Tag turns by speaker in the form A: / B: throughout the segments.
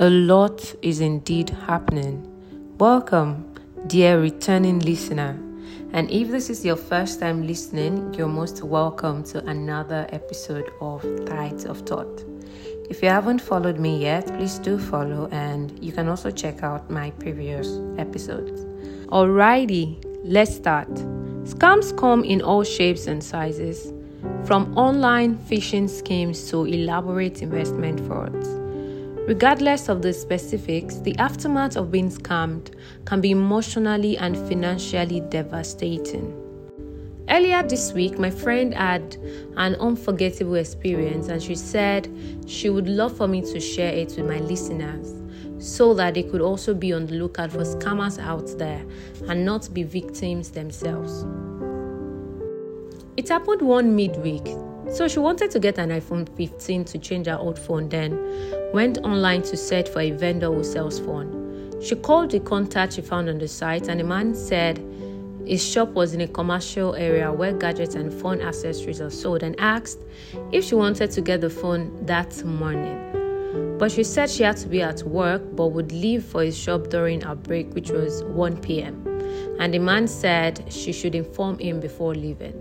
A: A lot is indeed happening. Welcome, dear returning listener. And if this is your first time listening, you're most welcome to another episode of Tides of Thought. If you haven't followed me yet, please do follow, and you can also check out my previous episodes. Alrighty, let's start. Scams come in all shapes and sizes, from online phishing schemes to elaborate investment frauds. Regardless of the specifics, the aftermath of being scammed can be emotionally and financially devastating. Earlier this week, my friend had an unforgettable experience, and she said she would love for me to share it with my listeners so that they could also be on the lookout for scammers out there and not be victims themselves. It happened one midweek so she wanted to get an iPhone 15 to change her old phone, then went online to search for a vendor who sells phone. She called the contact she found on the site, and the man said his shop was in a commercial area where gadgets and phone accessories are sold and asked if she wanted to get the phone that morning. But she said she had to be at work but would leave for his shop during her break, which was 1 p.m. And the man said she should inform him before leaving.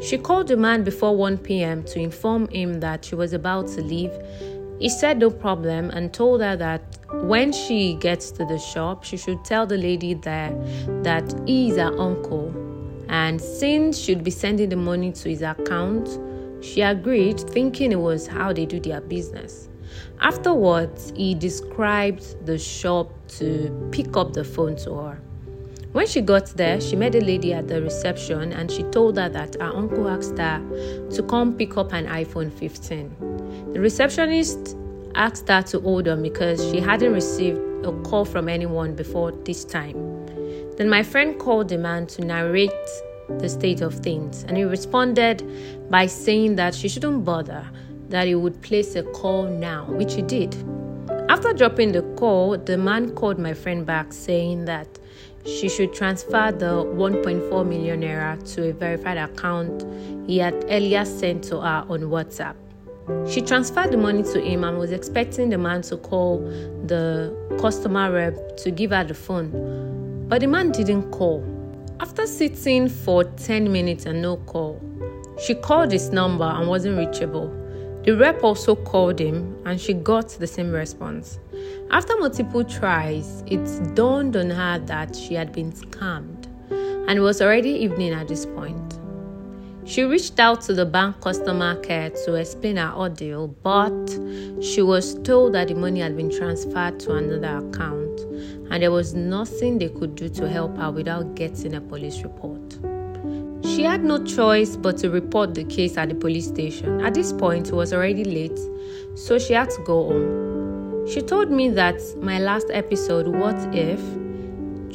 A: She called the man before 1 p.m. to inform him that she was about to leave. He said no problem and told her that when she gets to the shop, she should tell the lady there that he is her uncle. And since she'd be sending the money to his account, she agreed, thinking it was how they do their business. Afterwards, he described the shop to pick up the phone to her. When she got there, she met a lady at the reception and she told her that her uncle asked her to come pick up an iPhone 15. The receptionist asked her to hold on because she hadn't received a call from anyone before this time. Then my friend called the man to narrate the state of things and he responded by saying that she shouldn't bother, that he would place a call now, which he did. After dropping the call, the man called my friend back saying that she should transfer the 1.4 million naira to a verified account he had earlier sent to her on WhatsApp. She transferred the money to him and was expecting the man to call the customer rep to give her the phone. But the man didn't call. After sitting for 10 minutes and no call, she called his number and wasn't reachable. The rep also called him and she got the same response. After multiple tries, it dawned on her that she had been scammed and it was already evening at this point. She reached out to the bank customer care to explain her ordeal, but she was told that the money had been transferred to another account and there was nothing they could do to help her without getting a police report. She had no choice but to report the case at the police station. At this point, it was already late, so she had to go home. She told me that my last episode, What If,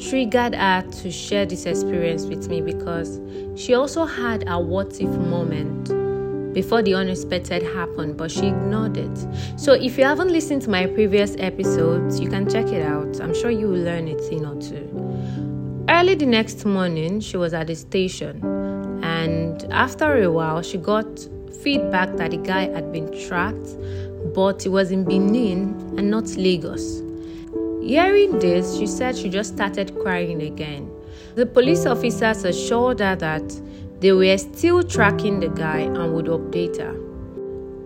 A: triggered her to share this experience with me because she also had a what if moment before the unexpected happened, but she ignored it. So, if you haven't listened to my previous episodes, you can check it out. I'm sure you will learn a thing or two. Early the next morning, she was at the station, and after a while, she got feedback that the guy had been tracked but it was in Benin and not Lagos. Hearing this, she said she just started crying again. The police officers assured her that they were still tracking the guy and would update her.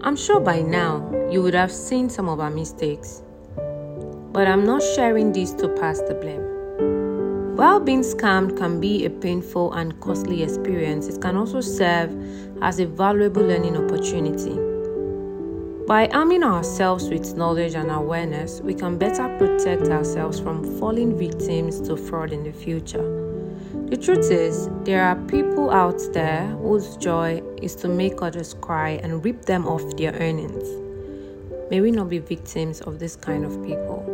A: I'm sure by now you would have seen some of her mistakes, but I'm not sharing this to pass the blame. While being scammed can be a painful and costly experience, it can also serve as a valuable learning opportunity. By arming ourselves with knowledge and awareness, we can better protect ourselves from falling victims to fraud in the future. The truth is, there are people out there whose joy is to make others cry and rip them off their earnings. May we not be victims of this kind of people.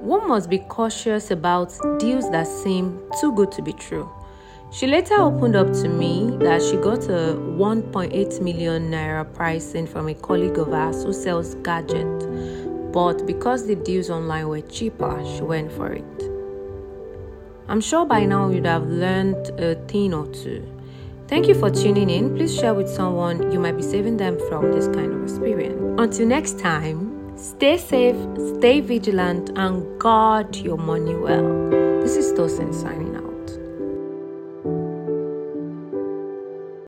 A: One must be cautious about deals that seem too good to be true. She later opened up to me that she got a 1.8 million naira pricing from a colleague of ours who sells gadgets, but because the deals online were cheaper, she went for it. I'm sure by now you'd have learned a thing or two. Thank you for tuning in. Please share with someone you might be saving them from this kind of experience. Until next time, Stay safe, stay vigilant, and guard your money well. This is Tosin signing out.